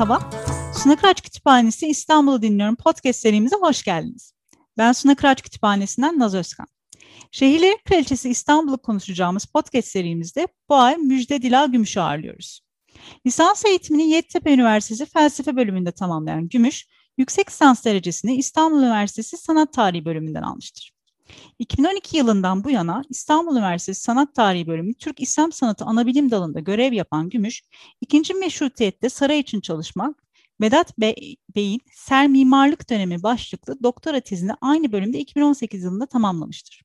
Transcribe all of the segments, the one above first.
Merhaba, Suna Kıraç Kütüphanesi İstanbul'u dinliyorum podcast serimize hoş geldiniz. Ben Suna Kıraç Kütüphanesi'nden Naz Özkan. Şehirlerin Kraliçesi İstanbul'u konuşacağımız podcast serimizde bu ay Müjde Dila Gümüş'ü ağırlıyoruz. Lisans eğitimini Yeditepe Üniversitesi Felsefe bölümünde tamamlayan Gümüş, yüksek lisans derecesini İstanbul Üniversitesi Sanat Tarihi bölümünden almıştır. 2012 yılından bu yana İstanbul Üniversitesi Sanat Tarihi Bölümü Türk İslam Sanatı Anabilim Dalı'nda görev yapan Gümüş, ikinci meşrutiyette saray için çalışmak, Vedat Bey, Bey'in Ser Mimarlık Dönemi başlıklı doktora tezini aynı bölümde 2018 yılında tamamlamıştır.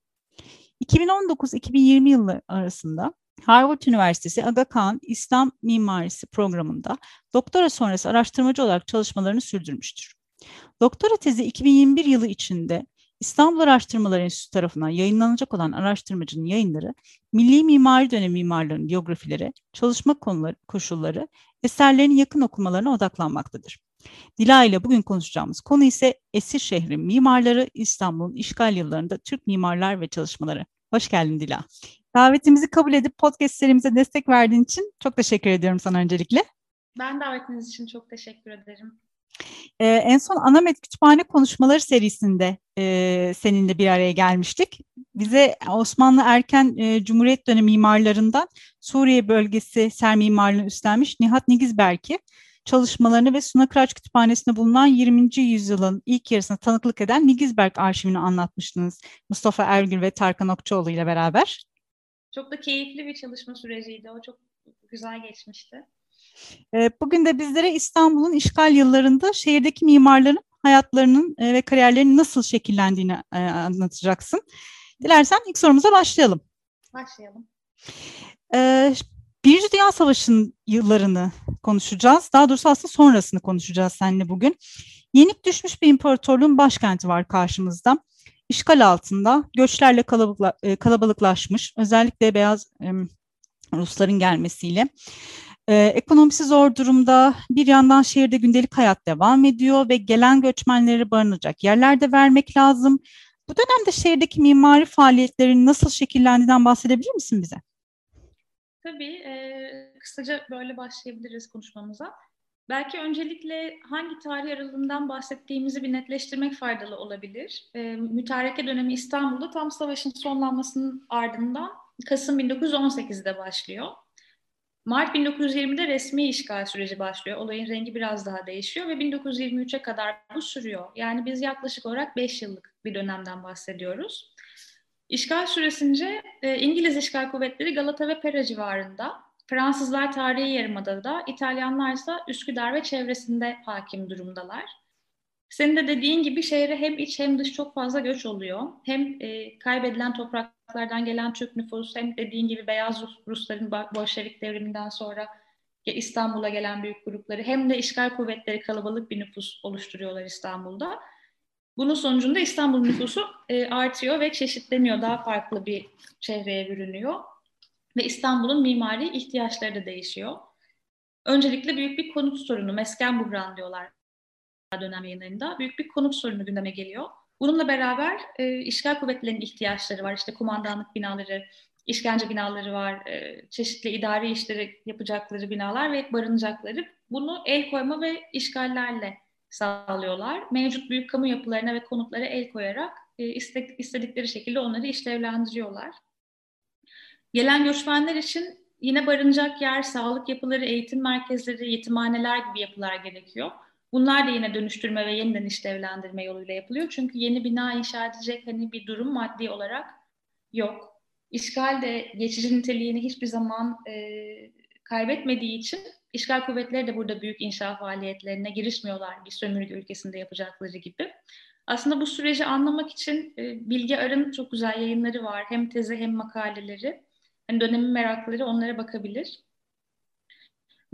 2019-2020 yılı arasında Harvard Üniversitesi Aga Khan İslam Mimarisi programında doktora sonrası araştırmacı olarak çalışmalarını sürdürmüştür. Doktora tezi 2021 yılı içinde İstanbul Araştırmaları Enstitüsü tarafından yayınlanacak olan araştırmacının yayınları, milli mimari dönem mimarlarının biyografileri, çalışma konuları, koşulları, eserlerin yakın okumalarına odaklanmaktadır. Dila ile bugün konuşacağımız konu ise Esir Şehri Mimarları İstanbul'un işgal yıllarında Türk mimarlar ve çalışmaları. Hoş geldin Dila. Davetimizi kabul edip podcast serimize destek verdiğin için çok teşekkür ediyorum sana öncelikle. Ben davetiniz için çok teşekkür ederim. Ee, en son Anamet Kütüphane Konuşmaları serisinde e, seninle bir araya gelmiştik. Bize Osmanlı erken e, Cumhuriyet dönemi mimarlarından Suriye bölgesi ser mimarlığını üstlenmiş Nihat Nigizberk'i çalışmalarını ve Suna Kütüphanesi'nde bulunan 20. yüzyılın ilk yarısına tanıklık eden Nigizberk arşivini anlatmıştınız Mustafa Ergül ve Tarkan Okçuoğlu ile beraber. Çok da keyifli bir çalışma süreciydi. O çok güzel geçmişti. Ee, bugün de bizlere İstanbul'un işgal yıllarında şehirdeki mimarların hayatlarının e, ve kariyerlerinin nasıl şekillendiğini e, anlatacaksın. Dilersen ilk sorumuza başlayalım. Başlayalım. Ee, Birinci Dünya Savaşı'nın yıllarını konuşacağız. Daha doğrusu aslında sonrasını konuşacağız seninle bugün. Yenik düşmüş bir imparatorluğun başkenti var karşımızda. İşgal altında göçlerle e, kalabalıklaşmış. Özellikle beyaz Rusların gelmesiyle. Ee, ekonomisi zor durumda. Bir yandan şehirde gündelik hayat devam ediyor ve gelen göçmenleri barınacak yerlerde vermek lazım. Bu dönemde şehirdeki mimari faaliyetlerin nasıl şekillendiğinden bahsedebilir misin bize? Tabii. E, kısaca böyle başlayabiliriz konuşmamıza. Belki öncelikle hangi tarih aralığından bahsettiğimizi bir netleştirmek faydalı olabilir. E, mütareke dönemi İstanbul'da tam savaşın sonlanmasının ardından Kasım 1918'de başlıyor. Mart 1920'de resmi işgal süreci başlıyor. Olayın rengi biraz daha değişiyor ve 1923'e kadar bu sürüyor. Yani biz yaklaşık olarak 5 yıllık bir dönemden bahsediyoruz. İşgal süresince e, İngiliz işgal kuvvetleri Galata ve Pera civarında, Fransızlar tarihi yarımadada, İtalyanlar ise Üsküdar ve çevresinde hakim durumdalar. Senin de dediğin gibi şehre hem iç hem dış çok fazla göç oluyor. Hem e, kaybedilen topraklardan gelen Türk nüfusu hem dediğin gibi beyaz Rus, Rusların Bolşevik devriminden sonra İstanbul'a gelen büyük grupları hem de işgal kuvvetleri kalabalık bir nüfus oluşturuyorlar İstanbul'da. Bunun sonucunda İstanbul nüfusu e, artıyor ve çeşitleniyor, daha farklı bir şehreye bürünüyor. Ve İstanbul'un mimari ihtiyaçları da değişiyor. Öncelikle büyük bir konut sorunu, mesken buhran diyorlar dönem yayınlarında büyük bir konut sorunu gündeme geliyor. Bununla beraber e, işgal kuvvetlerinin ihtiyaçları var. İşte kumandanlık binaları, işkence binaları var, e, çeşitli idari işleri yapacakları binalar ve barınacakları. Bunu el koyma ve işgallerle sağlıyorlar. Mevcut büyük kamu yapılarına ve konutlara el koyarak e, istedikleri şekilde onları işlevlendiriyorlar. Gelen göçmenler için yine barınacak yer, sağlık yapıları, eğitim merkezleri, yetimhaneler gibi yapılar gerekiyor. Bunlar da yine dönüştürme ve yeniden işlevlendirme yoluyla yapılıyor. Çünkü yeni bina inşa edecek hani bir durum maddi olarak yok. İşgal de geçici niteliğini hiçbir zaman e, kaybetmediği için işgal kuvvetleri de burada büyük inşa faaliyetlerine girişmiyorlar bir sömürge ülkesinde yapacakları gibi. Aslında bu süreci anlamak için e, Bilge Arın çok güzel yayınları var. Hem tezi hem makaleleri. Yani dönemin merakları onlara bakabilir.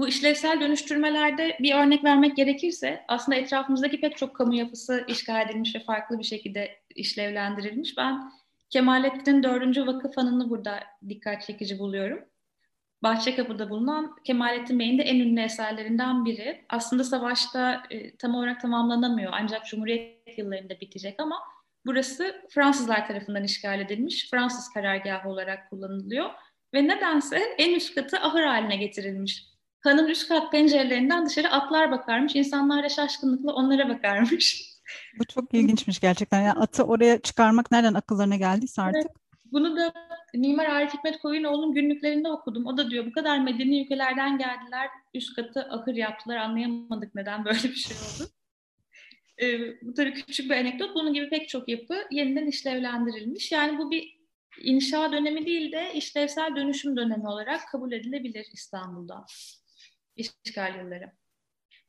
Bu işlevsel dönüştürmelerde bir örnek vermek gerekirse aslında etrafımızdaki pek çok kamu yapısı işgal edilmiş ve farklı bir şekilde işlevlendirilmiş. Ben Kemalettin'in dördüncü vakıf anını burada dikkat çekici buluyorum. Bahçekapı'da bulunan Kemalettin Bey'in de en ünlü eserlerinden biri. Aslında savaşta e, tam olarak tamamlanamıyor ancak Cumhuriyet yıllarında bitecek ama burası Fransızlar tarafından işgal edilmiş. Fransız karargahı olarak kullanılıyor ve nedense en üst katı ahır haline getirilmiş. Hanın üst kat pencerelerinden dışarı atlar bakarmış. İnsanlar da şaşkınlıkla onlara bakarmış. Bu çok ilginçmiş gerçekten. Yani atı oraya çıkarmak nereden akıllarına geldiyse artık. Evet. Bunu da Mimar Arif Hikmet Koyunoğlu'nun günlüklerinde okudum. O da diyor bu kadar medeni ülkelerden geldiler, üst katı ahır yaptılar, anlayamadık neden böyle bir şey oldu. Ee, bu tabii küçük bir anekdot. Bunun gibi pek çok yapı yeniden işlevlendirilmiş. Yani bu bir inşa dönemi değil de işlevsel dönüşüm dönemi olarak kabul edilebilir İstanbul'da işgal yılları.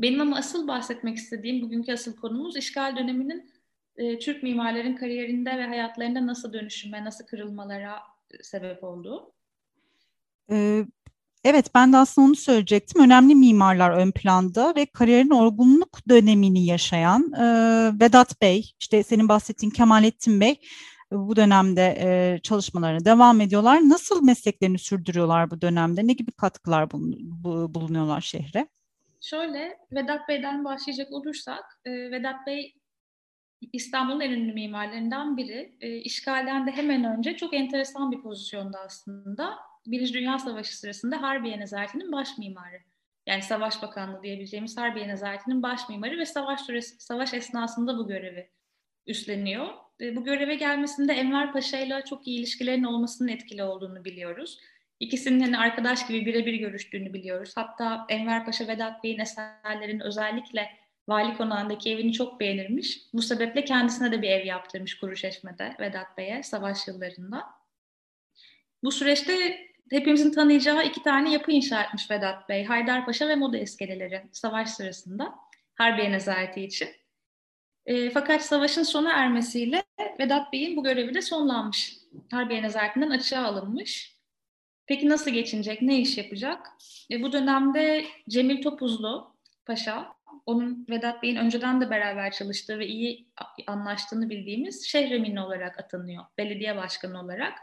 Benim ama asıl bahsetmek istediğim bugünkü asıl konumuz işgal döneminin e, Türk mimarların kariyerinde ve hayatlarında nasıl dönüşüme, nasıl kırılmalara e, sebep olduğu. Ee, evet ben de aslında onu söyleyecektim. Önemli mimarlar ön planda ve kariyerin olgunluk dönemini yaşayan e, Vedat Bey, işte senin bahsettiğin Kemalettin Bey bu dönemde e, çalışmalarına devam ediyorlar. Nasıl mesleklerini sürdürüyorlar bu dönemde? Ne gibi katkılar bulun, bu, bulunuyorlar şehre? Şöyle Vedat Bey'den başlayacak olursak, e, Vedat Bey İstanbul'un en ünlü mimarlarından biri. E, işgalden de hemen önce çok enteresan bir pozisyonda aslında. Birinci Dünya Savaşı sırasında Harbiye Nezareti'nin baş mimarı. Yani Savaş Bakanlığı diyebileceğimiz Harbiye Nezareti'nin baş mimarı ve savaş süresi, savaş esnasında bu görevi üstleniyor. Bu göreve gelmesinde Enver Paşa ile çok iyi ilişkilerin olmasının etkili olduğunu biliyoruz. İkisinin hani arkadaş gibi birebir görüştüğünü biliyoruz. Hatta Enver Paşa Vedat Bey'in eserlerini özellikle Vali Konağı'ndaki evini çok beğenirmiş. Bu sebeple kendisine de bir ev yaptırmış Kuruçeşme'de Vedat Bey'e savaş yıllarında. Bu süreçte hepimizin tanıyacağı iki tane yapı inşa etmiş Vedat Bey. Haydarpaşa ve Moda Eskeleleri savaş sırasında Harbiye Nezareti için. E, fakat savaşın sona ermesiyle Vedat Bey'in bu görevi de sonlanmış. Harbiye Nezareti'nden açığa alınmış. Peki nasıl geçinecek, ne iş yapacak? E, bu dönemde Cemil Topuzlu Paşa, onun Vedat Bey'in önceden de beraber çalıştığı ve iyi anlaştığını bildiğimiz şehremini olarak atanıyor, belediye başkanı olarak.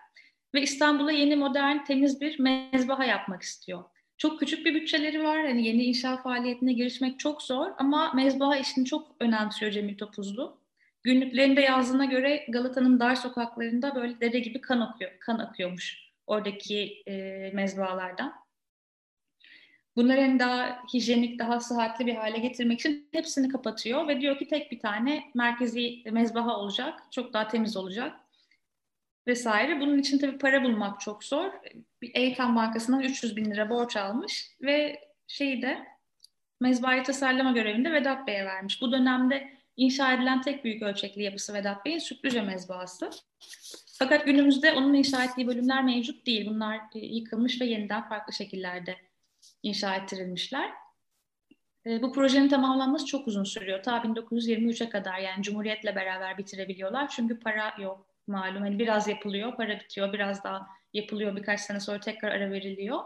Ve İstanbul'a yeni modern, temiz bir mezbaha yapmak istiyor. Çok küçük bir bütçeleri var. Hani yeni inşa faaliyetine girişmek çok zor ama mezbaha işini çok önemsiyor Cemil Topuzlu. Günlüklerinde yazdığına göre Galata'nın dar sokaklarında böyle dere gibi kan akıyor, kan akıyormuş oradaki e, mezbahalardan. Bunları en daha hijyenik, daha sıhhatli bir hale getirmek için hepsini kapatıyor ve diyor ki tek bir tane merkezi mezbaha olacak, çok daha temiz olacak vesaire. Bunun için tabii para bulmak çok zor. Eğitim Bankası'ndan 300 bin lira borç almış ve şeyi de mezbahayı tasarlama görevinde Vedat Bey'e vermiş. Bu dönemde inşa edilen tek büyük ölçekli yapısı Vedat Bey'in Sütlüce mezbahası. Fakat günümüzde onun inşa ettiği bölümler mevcut değil. Bunlar e, yıkılmış ve yeniden farklı şekillerde inşa ettirilmişler. E, bu projenin tamamlanması çok uzun sürüyor. Ta 1923'e kadar yani Cumhuriyet'le beraber bitirebiliyorlar. Çünkü para yok malum. Hani biraz yapılıyor, para bitiyor, biraz daha yapılıyor. Birkaç sene sonra tekrar ara veriliyor.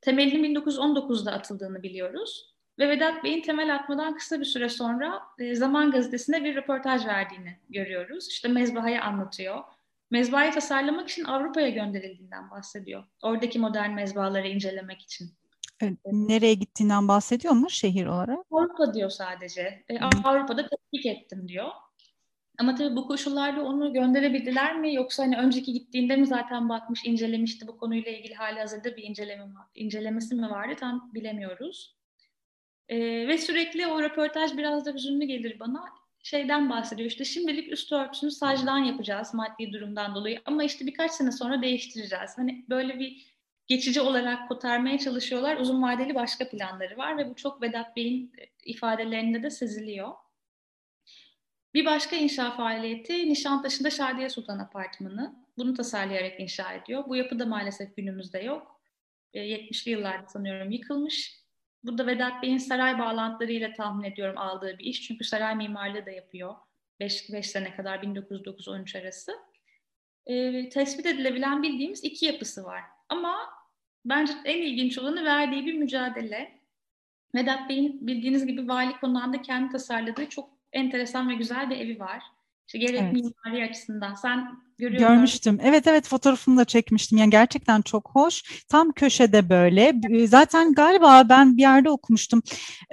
Temelinin 1919'da atıldığını biliyoruz. Ve Vedat Bey'in temel atmadan kısa bir süre sonra e, Zaman Gazetesi'ne bir röportaj verdiğini görüyoruz. İşte mezbahayı anlatıyor. Mezbahayı tasarlamak için Avrupa'ya gönderildiğinden bahsediyor. Oradaki modern mezbahaları incelemek için. Evet, nereye gittiğinden bahsediyor mu şehir olarak? Avrupa diyor sadece. E, Avrupa'da tetkik ettim diyor. Ama tabii bu koşullarda onu gönderebildiler mi yoksa hani önceki gittiğinde mi zaten bakmış, incelemişti bu konuyla ilgili hali hazırda bir inceleme, incelemesi mi vardı tam bilemiyoruz. Ee, ve sürekli o röportaj biraz da hüzünlü gelir bana. Şeyden bahsediyor işte şimdilik üst örtüsünü sacdan yapacağız maddi durumdan dolayı ama işte birkaç sene sonra değiştireceğiz. Hani böyle bir geçici olarak kotarmaya çalışıyorlar. Uzun vadeli başka planları var ve bu çok Vedat Bey'in ifadelerinde de seziliyor. Bir başka inşa faaliyeti Nişantaşı'nda Şadiye Sultan Apartmanı. Bunu tasarlayarak inşa ediyor. Bu yapı da maalesef günümüzde yok. 70'li e, yıllarda sanıyorum yıkılmış. Bu da Vedat Bey'in saray bağlantılarıyla tahmin ediyorum aldığı bir iş. Çünkü saray mimarlığı da yapıyor. 5, 5 sene kadar 1909-13 arası. E, tespit edilebilen bildiğimiz iki yapısı var. Ama bence en ilginç olanı verdiği bir mücadele. Vedat Bey'in bildiğiniz gibi vali konağında kendi tasarladığı çok enteresan ve güzel bir evi var. İşte gerek evet. mimari açısından. Sen görüyor Görmüştüm. Musun? Evet evet fotoğrafını da çekmiştim. Yani gerçekten çok hoş. Tam köşede böyle. Zaten galiba ben bir yerde okumuştum.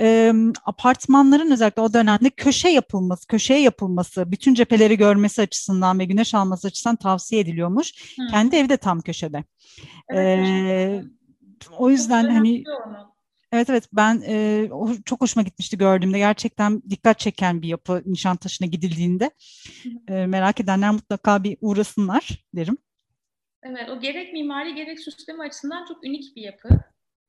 E, apartmanların özellikle o dönemde köşe yapılması, köşeye yapılması, bütün cepheleri görmesi açısından ve güneş alması açısından tavsiye ediliyormuş. Hı. Kendi evi de tam köşede. Evet, e, o yüzden hani... Onu Evet evet ben e, çok hoşuma gitmişti gördüğümde gerçekten dikkat çeken bir yapı Nişantaşı'na gidildiğinde e, merak edenler mutlaka bir uğrasınlar derim. Evet o gerek mimari gerek süsleme açısından çok unik bir yapı.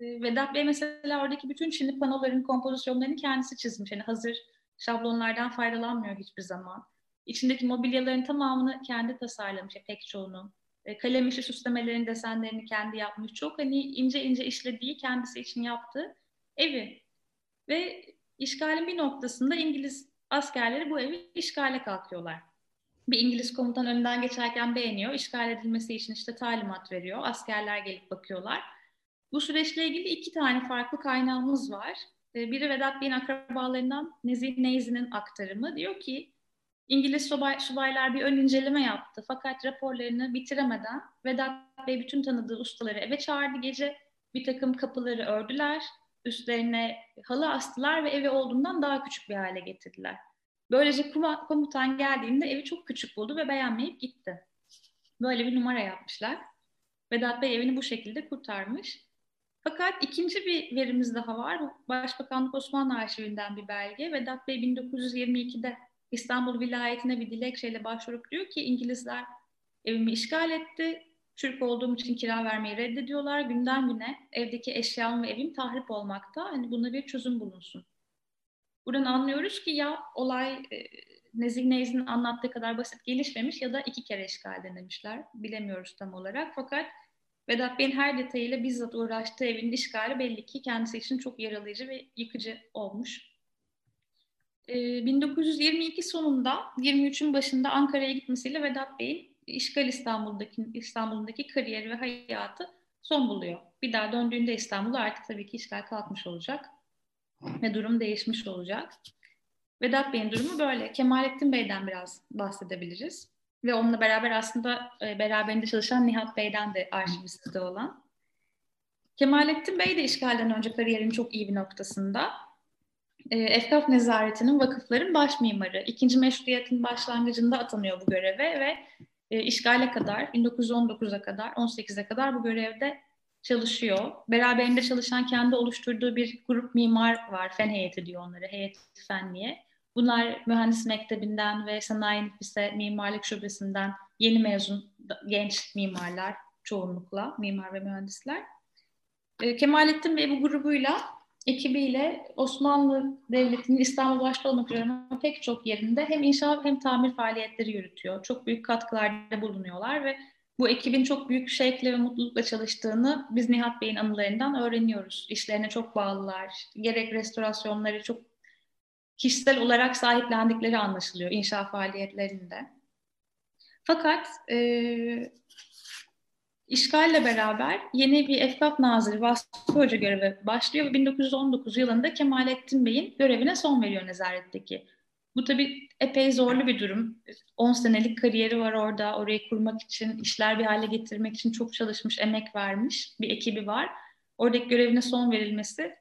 E, Vedat Bey mesela oradaki bütün Çinli panoların kompozisyonlarını kendisi çizmiş. Yani hazır şablonlardan faydalanmıyor hiçbir zaman. İçindeki mobilyaların tamamını kendi tasarlamış pek çoğunu. E, kalem işi süslemelerin desenlerini kendi yapmış. Çok hani ince ince işlediği kendisi için yaptığı evi. Ve işgalin bir noktasında İngiliz askerleri bu evi işgale kalkıyorlar. Bir İngiliz komutan önden geçerken beğeniyor. İşgal edilmesi için işte talimat veriyor. Askerler gelip bakıyorlar. Bu süreçle ilgili iki tane farklı kaynağımız var. E, biri Vedat Bey'in akrabalarından Nezih Neyzi'nin aktarımı. Diyor ki İngiliz subay, subaylar bir ön inceleme yaptı. Fakat raporlarını bitiremeden Vedat Bey bütün tanıdığı ustaları eve çağırdı gece. Bir takım kapıları ördüler. Üstlerine halı astılar ve evi olduğundan daha küçük bir hale getirdiler. Böylece komutan geldiğinde evi çok küçük buldu ve beğenmeyip gitti. Böyle bir numara yapmışlar. Vedat Bey evini bu şekilde kurtarmış. Fakat ikinci bir verimiz daha var. Başbakanlık Osmanlı Arşivinden bir belge. Vedat Bey 1922'de İstanbul vilayetine bir dilekçeyle başvurup diyor ki İngilizler evimi işgal etti. Türk olduğum için kira vermeyi reddediyorlar. Günden güne evdeki eşyam ve evim tahrip olmakta. Hani buna bir çözüm bulunsun. Buradan anlıyoruz ki ya olay e, Nezih Neyz'in anlattığı kadar basit gelişmemiş ya da iki kere işgal denemişler. Bilemiyoruz tam olarak. Fakat Vedat Bey'in her detayıyla bizzat uğraştığı evin işgali belli ki kendisi için çok yaralayıcı ve yıkıcı olmuş. 1922 ee, sonunda 23'ün başında Ankara'ya gitmesiyle Vedat Bey'in işgal İstanbul'daki İstanbul'daki kariyeri ve hayatı son buluyor. Bir daha döndüğünde İstanbul'a artık tabii ki işgal kalkmış olacak ve durum değişmiş olacak. Vedat Bey'in durumu böyle. Kemalettin Bey'den biraz bahsedebiliriz. Ve onunla beraber aslında e, beraberinde çalışan Nihat Bey'den de arşivistte olan. Kemalettin Bey de işgalden önce kariyerinin çok iyi bir noktasında Efkaf Nezareti'nin vakıfların baş mimarı. İkinci meşruiyetin başlangıcında atanıyor bu göreve ve e, işgale kadar, 1919'a kadar, 18'e kadar bu görevde çalışıyor. Beraberinde çalışan kendi oluşturduğu bir grup mimar var. Fen heyeti diyor onları, heyet fenliye. Bunlar mühendis mektebinden ve sanayi nüfuse mimarlık şubesinden yeni mezun genç mimarlar çoğunlukla, mimar ve mühendisler. E, Kemalettin Bey bu grubuyla ekibiyle Osmanlı Devleti'nin İstanbul başta olmak üzere pek çok yerinde hem inşaat hem tamir faaliyetleri yürütüyor. Çok büyük katkılarda bulunuyorlar ve bu ekibin çok büyük şevkle ve mutlulukla çalıştığını biz Nihat Bey'in anılarından öğreniyoruz. İşlerine çok bağlılar. Gerek restorasyonları çok kişisel olarak sahiplendikleri anlaşılıyor inşaat faaliyetlerinde. Fakat e, İşgalle beraber yeni bir Efkaf Nazırı Vasfı Hoca görevi başlıyor ve 1919 yılında Kemalettin Bey'in görevine son veriyor nezaretteki. Bu tabii epey zorlu bir durum. 10 senelik kariyeri var orada. Orayı kurmak için, işler bir hale getirmek için çok çalışmış, emek vermiş bir ekibi var. Oradaki görevine son verilmesi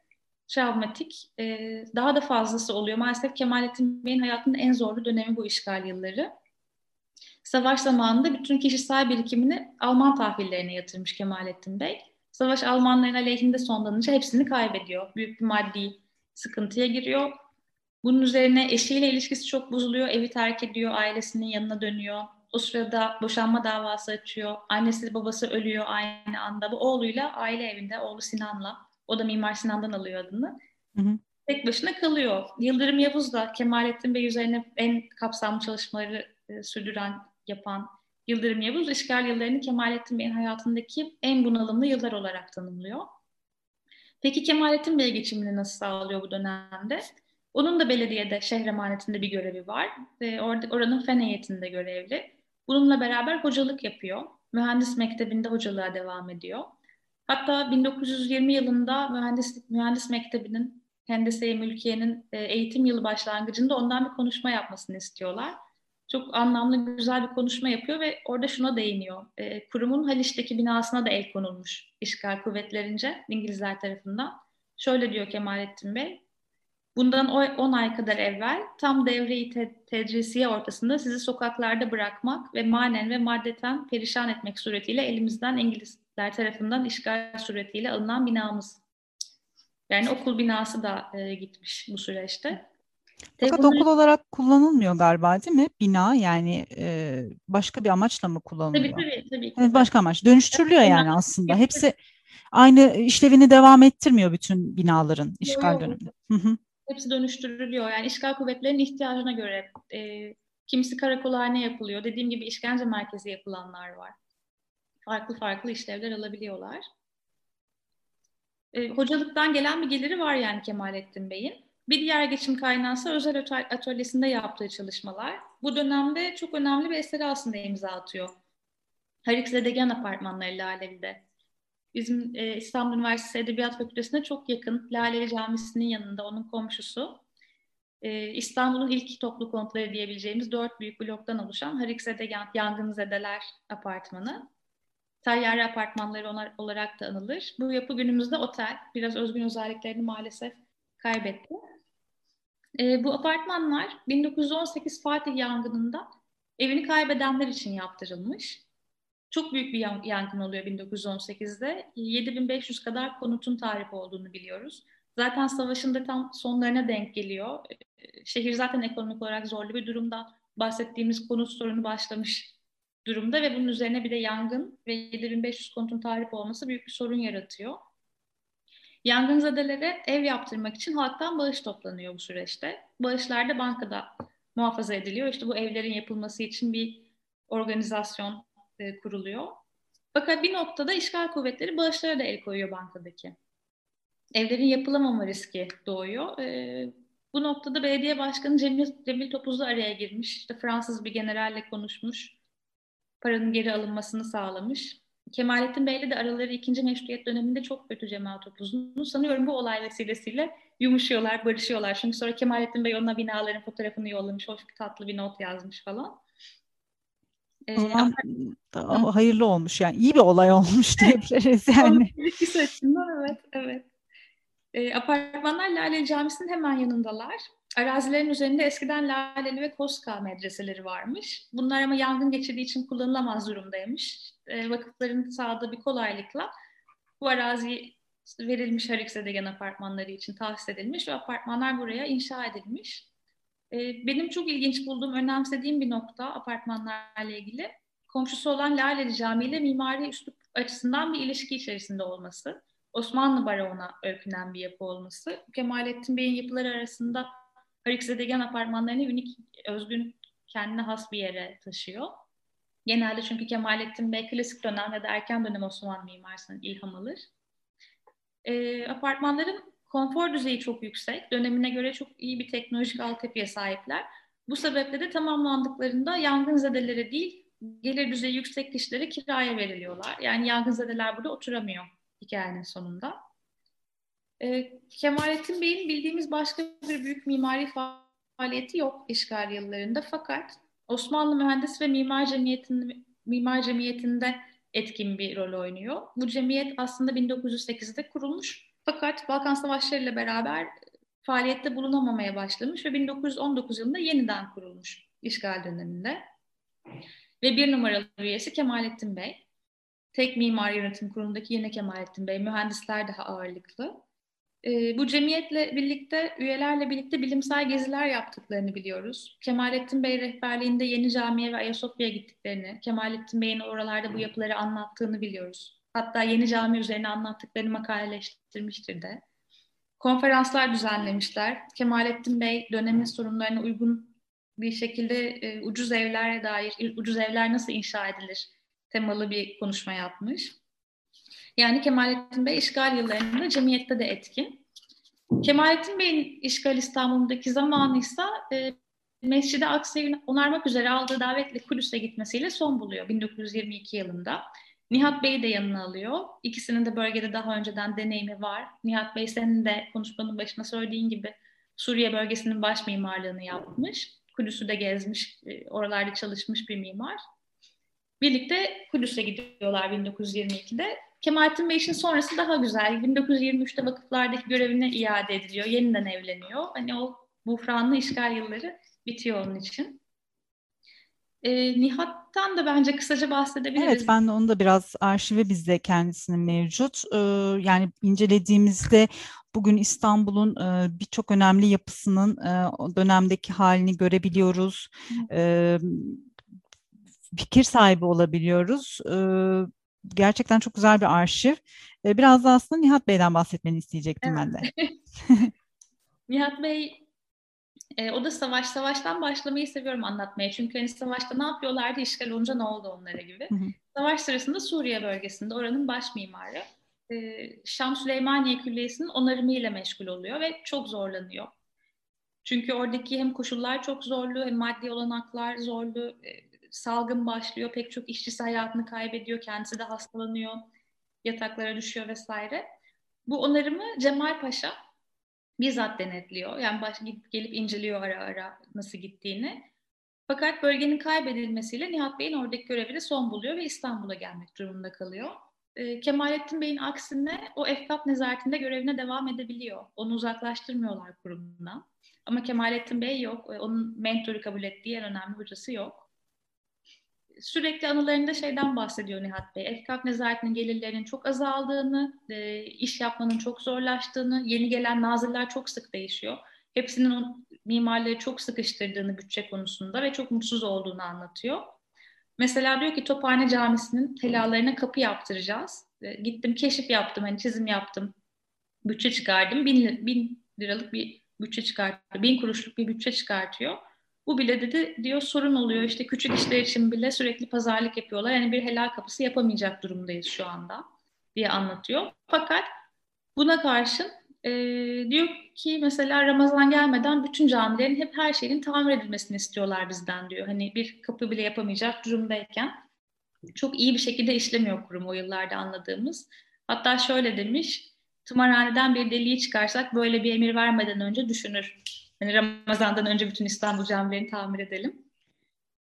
travmatik. Ee, daha da fazlası oluyor. Maalesef Kemalettin Bey'in hayatının en zorlu dönemi bu işgal yılları. Savaş zamanında bütün kişisel birikimini Alman tahvillerine yatırmış Kemalettin Bey. Savaş Almanların aleyhinde sonlanınca hepsini kaybediyor. Büyük bir maddi sıkıntıya giriyor. Bunun üzerine eşiyle ilişkisi çok bozuluyor. Evi terk ediyor, ailesinin yanına dönüyor. O sırada boşanma davası açıyor. Annesi babası ölüyor aynı anda. Bu oğluyla aile evinde, oğlu Sinan'la. O da Mimar Sinan'dan alıyor adını. Hı hı. Tek başına kalıyor. Yıldırım Yavuz da Kemalettin Bey üzerine en kapsamlı çalışmaları e, sürdüren yapan Yıldırım Yavuz işgal yıllarını Kemalettin Bey'in hayatındaki en bunalımlı yıllar olarak tanımlıyor. Peki Kemalettin Bey geçimini nasıl sağlıyor bu dönemde? Onun da belediyede şehir emanetinde bir görevi var. Ve orada, oranın fen heyetinde görevli. Bununla beraber hocalık yapıyor. Mühendis mektebinde hocalığa devam ediyor. Hatta 1920 yılında mühendislik mühendis mektebinin Hendese-i Mülkiye'nin e, eğitim yılı başlangıcında ondan bir konuşma yapmasını istiyorlar çok anlamlı güzel bir konuşma yapıyor ve orada şuna değiniyor. E, kurumun Haliç'teki binasına da el konulmuş işgal kuvvetlerince İngilizler tarafından. Şöyle diyor Kemalettin Bey. Bundan 10 ay kadar evvel tam devreyi te- tedrisiye ortasında sizi sokaklarda bırakmak ve manen ve maddeten perişan etmek suretiyle elimizden İngilizler tarafından işgal suretiyle alınan binamız. Yani okul binası da e, gitmiş bu süreçte. Fakat bunları... okul olarak kullanılmıyor galiba değil mi? Bina yani e, başka bir amaçla mı kullanılıyor? Tabii tabii. tabii evet, başka amaç. Dönüştürülüyor yani aslında. Hepsi aynı işlevini devam ettirmiyor bütün binaların işgal döneminde. Hepsi dönüştürülüyor. Yani işgal kuvvetlerinin ihtiyacına göre e, kimisi karakolhane yapılıyor. Dediğim gibi işkence merkezi yapılanlar var. Farklı farklı işlevler alabiliyorlar. E, hocalıktan gelen bir geliri var yani Kemalettin Bey'in. Bir diğer geçim kaynağı ise özel atölyesinde yaptığı çalışmalar. Bu dönemde çok önemli bir eseri aslında imza atıyor. Harik Zedegan apartmanları Laleli'de. Bizim e, İstanbul Üniversitesi Edebiyat Fakültesi'ne çok yakın Laleli Camisi'nin yanında onun komşusu. E, İstanbul'un ilk toplu konutları diyebileceğimiz dört büyük bloktan oluşan Harik Zedegan Yangın Zedeler Apartmanı. Tayyare apartmanları olarak da anılır. Bu yapı günümüzde otel. Biraz özgün özelliklerini maalesef kaybetti. E, bu apartmanlar 1918 Fatih yangınında evini kaybedenler için yaptırılmış. Çok büyük bir yangın oluyor 1918'de. 7500 kadar konutun tahrip olduğunu biliyoruz. Zaten savaşın da tam sonlarına denk geliyor. Şehir zaten ekonomik olarak zorlu bir durumda. Bahsettiğimiz konut sorunu başlamış durumda ve bunun üzerine bir de yangın ve 7500 konutun tahrip olması büyük bir sorun yaratıyor. Yangınzedelere ev yaptırmak için halktan bağış toplanıyor bu süreçte. Bağışlar da bankada muhafaza ediliyor. İşte bu evlerin yapılması için bir organizasyon e, kuruluyor. Fakat bir noktada işgal kuvvetleri bağışlara da el koyuyor bankadaki. Evlerin yapılamama riski doğuyor. E, bu noktada belediye başkanı Cemil, Cemil Topuzlu araya girmiş. İşte Fransız bir generalle konuşmuş. Paranın geri alınmasını sağlamış. Kemalettin Bey'le de araları ikinci meşruiyet döneminde çok kötü Cemal Topuz'un. Sanıyorum bu olay vesilesiyle yumuşuyorlar, barışıyorlar. Çünkü sonra Kemalettin Bey ona binaların fotoğrafını yollamış, hoş bir tatlı bir not yazmış falan. Ee, ama... hayırlı olmuş yani iyi bir olay olmuş diyebiliriz yani. İlişkisi açısından evet, evet. E, apartmanlar Laleli Camisi'nin hemen yanındalar. Arazilerin üzerinde eskiden Laleli ve Koska medreseleri varmış. Bunlar ama yangın geçirdiği için kullanılamaz durumdaymış. E, vakıfların sağladığı bir kolaylıkla bu arazi verilmiş Harik Zedegan apartmanları için tahsis edilmiş ve apartmanlar buraya inşa edilmiş. E, benim çok ilginç bulduğum, önemsediğim bir nokta apartmanlarla ilgili komşusu olan Laleli Camii ile mimari üslup açısından bir ilişki içerisinde olması. Osmanlı barona öykünen bir yapı olması. Kemalettin Bey'in yapıları arasında Harikzedegan apartmanlarını unik, özgün, kendine has bir yere taşıyor. Genelde çünkü Kemalettin Bey klasik dönem ya da erken dönem Osmanlı mimarsından ilham alır. E, apartmanların konfor düzeyi çok yüksek. Dönemine göre çok iyi bir teknolojik altyapıya sahipler. Bu sebeple de tamamlandıklarında yangın zedelere değil, gelir düzeyi yüksek kişilere kiraya veriliyorlar. Yani yangın zedeler burada oturamıyor hikayenin sonunda. E, Kemalettin Bey'in bildiğimiz başka bir büyük mimari faaliyeti yok işgal yıllarında fakat Osmanlı Mühendis ve Mimar Cemiyeti'nde, Mimar Cemiyeti'nde etkin bir rol oynuyor. Bu cemiyet aslında 1908'de kurulmuş fakat Balkan Savaşları ile beraber faaliyette bulunamamaya başlamış ve 1919 yılında yeniden kurulmuş işgal döneminde. Ve bir numaralı üyesi Kemalettin Bey. Tek Mimar Yönetim Kurulu'ndaki yine Kemalettin Bey. Mühendisler daha ağırlıklı. E, bu cemiyetle birlikte, üyelerle birlikte bilimsel geziler yaptıklarını biliyoruz. Kemalettin Bey rehberliğinde Yeni Cami'ye ve Ayasofya'ya gittiklerini, Kemalettin Bey'in oralarda bu yapıları anlattığını biliyoruz. Hatta Yeni Cami üzerine anlattıklarını makaleleştirmiştir de. Konferanslar düzenlemişler. Kemalettin Bey dönemin sorunlarına uygun bir şekilde e, ucuz evlere dair, ucuz evler nasıl inşa edilir temalı bir konuşma yapmış. Yani Kemalettin Bey işgal yıllarında cemiyette de etkin. Kemalettin Bey'in işgal İstanbul'daki zamanı ise e, Mescid-i Aksa'yı onarmak üzere aldığı davetle Kudüs'e gitmesiyle son buluyor 1922 yılında. Nihat Bey'i de yanına alıyor. İkisinin de bölgede daha önceden deneyimi var. Nihat Bey senin de konuşmanın başına söylediğin gibi Suriye bölgesinin baş mimarlığını yapmış. Kudüs'ü de gezmiş, e, oralarda çalışmış bir mimar. Birlikte Kudüs'e gidiyorlar 1922'de. Kemalettin Bey işin sonrası daha güzel. 1923'te vakıflardaki görevine iade ediliyor. Yeniden evleniyor. Hani o buhranlı işgal yılları bitiyor onun için. E, Nihat'tan da bence kısaca bahsedebiliriz. Evet ben de onu da biraz arşive bizde kendisinin mevcut. Ee, yani incelediğimizde bugün İstanbul'un e, birçok önemli yapısının e, o dönemdeki halini görebiliyoruz. E, fikir sahibi olabiliyoruz. E, gerçekten çok güzel bir arşiv. E, biraz da aslında Nihat Bey'den bahsetmeni isteyecektim evet. ben de. Nihat Bey e, o da savaş. Savaştan başlamayı seviyorum anlatmaya. Çünkü hani savaşta ne yapıyorlardı, işgal olunca ne oldu onlara gibi. Hı hı. Savaş sırasında Suriye bölgesinde oranın baş mimarı e, Şam Süleymaniye Külliyesi'nin onarımıyla meşgul oluyor ve çok zorlanıyor. Çünkü oradaki hem koşullar çok zorlu hem maddi olanaklar zorlu. E, salgın başlıyor, pek çok işçisi hayatını kaybediyor, kendisi de hastalanıyor, yataklara düşüyor vesaire. Bu onarımı Cemal Paşa bizzat denetliyor. Yani baş, gelip inceliyor ara ara nasıl gittiğini. Fakat bölgenin kaybedilmesiyle Nihat Bey'in oradaki görevi son buluyor ve İstanbul'a gelmek durumunda kalıyor. E, Kemalettin Bey'in aksine o Efkap nezaretinde görevine devam edebiliyor. Onu uzaklaştırmıyorlar kurumdan. Ama Kemalettin Bey yok. Onun mentoru kabul ettiği en önemli hocası yok sürekli anılarında şeyden bahsediyor Nihat Bey. Efkaf nezaretinin gelirlerinin çok azaldığını, e, iş yapmanın çok zorlaştığını, yeni gelen nazırlar çok sık değişiyor. Hepsinin mimarları çok sıkıştırdığını bütçe konusunda ve çok mutsuz olduğunu anlatıyor. Mesela diyor ki Tophane Camisi'nin telalarına kapı yaptıracağız. E, gittim keşif yaptım, hani çizim yaptım, bütçe çıkardım. Bin, bin liralık bir bütçe çıkartıyor, bin kuruşluk bir bütçe çıkartıyor. Bu bile dedi diyor sorun oluyor işte küçük işler için bile sürekli pazarlık yapıyorlar. Yani bir helal kapısı yapamayacak durumdayız şu anda diye anlatıyor. Fakat buna karşın e, diyor ki mesela Ramazan gelmeden bütün camilerin hep her şeyin tamir edilmesini istiyorlar bizden diyor. Hani bir kapı bile yapamayacak durumdayken çok iyi bir şekilde işlemiyor kurum o yıllarda anladığımız. Hatta şöyle demiş, tımarhaneden bir deliği çıkarsak böyle bir emir vermeden önce düşünür Hani Ramazan'dan önce bütün İstanbul camilerini tamir edelim.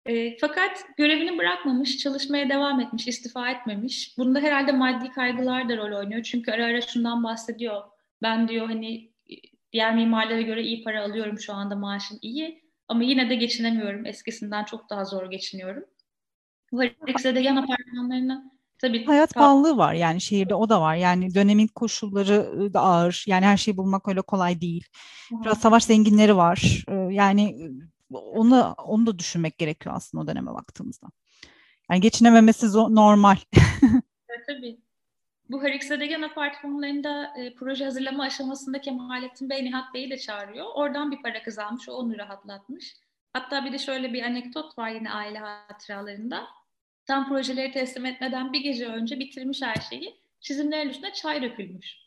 E, fakat görevini bırakmamış, çalışmaya devam etmiş, istifa etmemiş. Bunda herhalde maddi kaygılar da rol oynuyor. Çünkü ara ara şundan bahsediyor. Ben diyor hani diğer mimarlara göre iyi para alıyorum şu anda maaşım iyi. Ama yine de geçinemiyorum. Eskisinden çok daha zor geçiniyorum. Bu de yan apartmanlarına Tabii. Hayat pahalılığı var yani şehirde o da var. Yani dönemin koşulları da ağır. Yani her şeyi bulmak öyle kolay değil. Biraz savaş zenginleri var. Yani onu onu da düşünmek gerekiyor aslında o döneme baktığımızda. Yani geçinememesi normal. evet, tabii. Bu Hariksedegan apartmanlarında e, proje hazırlama aşamasında Kemalettin Bey Nihat Bey'i de çağırıyor. Oradan bir para kazanmış, o onu rahatlatmış. Hatta bir de şöyle bir anekdot var yine aile hatıralarında tam projeleri teslim etmeden bir gece önce bitirmiş her şeyi. Çizimlerin üstüne çay dökülmüş.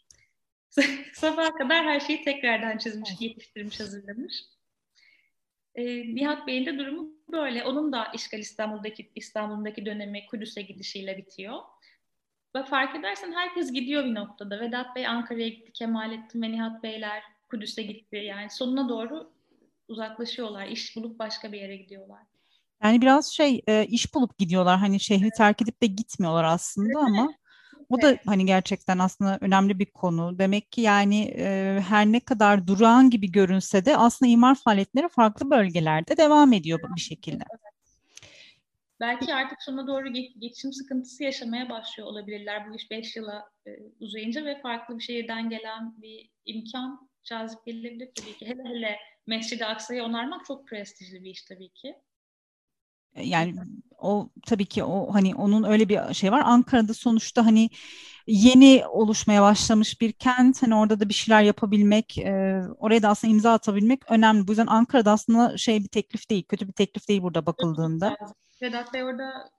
Sabaha kadar her şeyi tekrardan çizmiş, yetiştirmiş, hazırlamış. E, Nihat Bey'in de durumu böyle. Onun da işgal İstanbul'daki İstanbul'daki dönemi Kudüs'e gidişiyle bitiyor. Ve fark edersen herkes gidiyor bir noktada. Vedat Bey Ankara'ya gitti, Kemalettin ve Nihat Beyler Kudüs'e gitti. Yani sonuna doğru uzaklaşıyorlar. İş bulup başka bir yere gidiyorlar. Yani biraz şey e, iş bulup gidiyorlar hani şehri terk edip de gitmiyorlar aslında ama o da hani gerçekten aslında önemli bir konu. Demek ki yani e, her ne kadar durağan gibi görünse de aslında imar faaliyetleri farklı bölgelerde devam ediyor bir şekilde. Belki artık sona doğru geçim sıkıntısı yaşamaya başlıyor olabilirler bu iş 5 yıla e, uzayınca ve farklı bir şehirden gelen bir imkan cazip gelebilir tabii ki. Hele hele Mescid-i Aksa'yı onarmak çok prestijli bir iş tabii ki. E, yani o tabii ki o hani onun öyle bir şey var. Ankara'da sonuçta hani yeni oluşmaya başlamış bir kent. Hani orada da bir şeyler yapabilmek, e, oraya da aslında imza atabilmek önemli. Bu yüzden Ankara'da aslında şey bir teklif değil, kötü bir teklif değil burada bakıldığında. Vedat Bey orada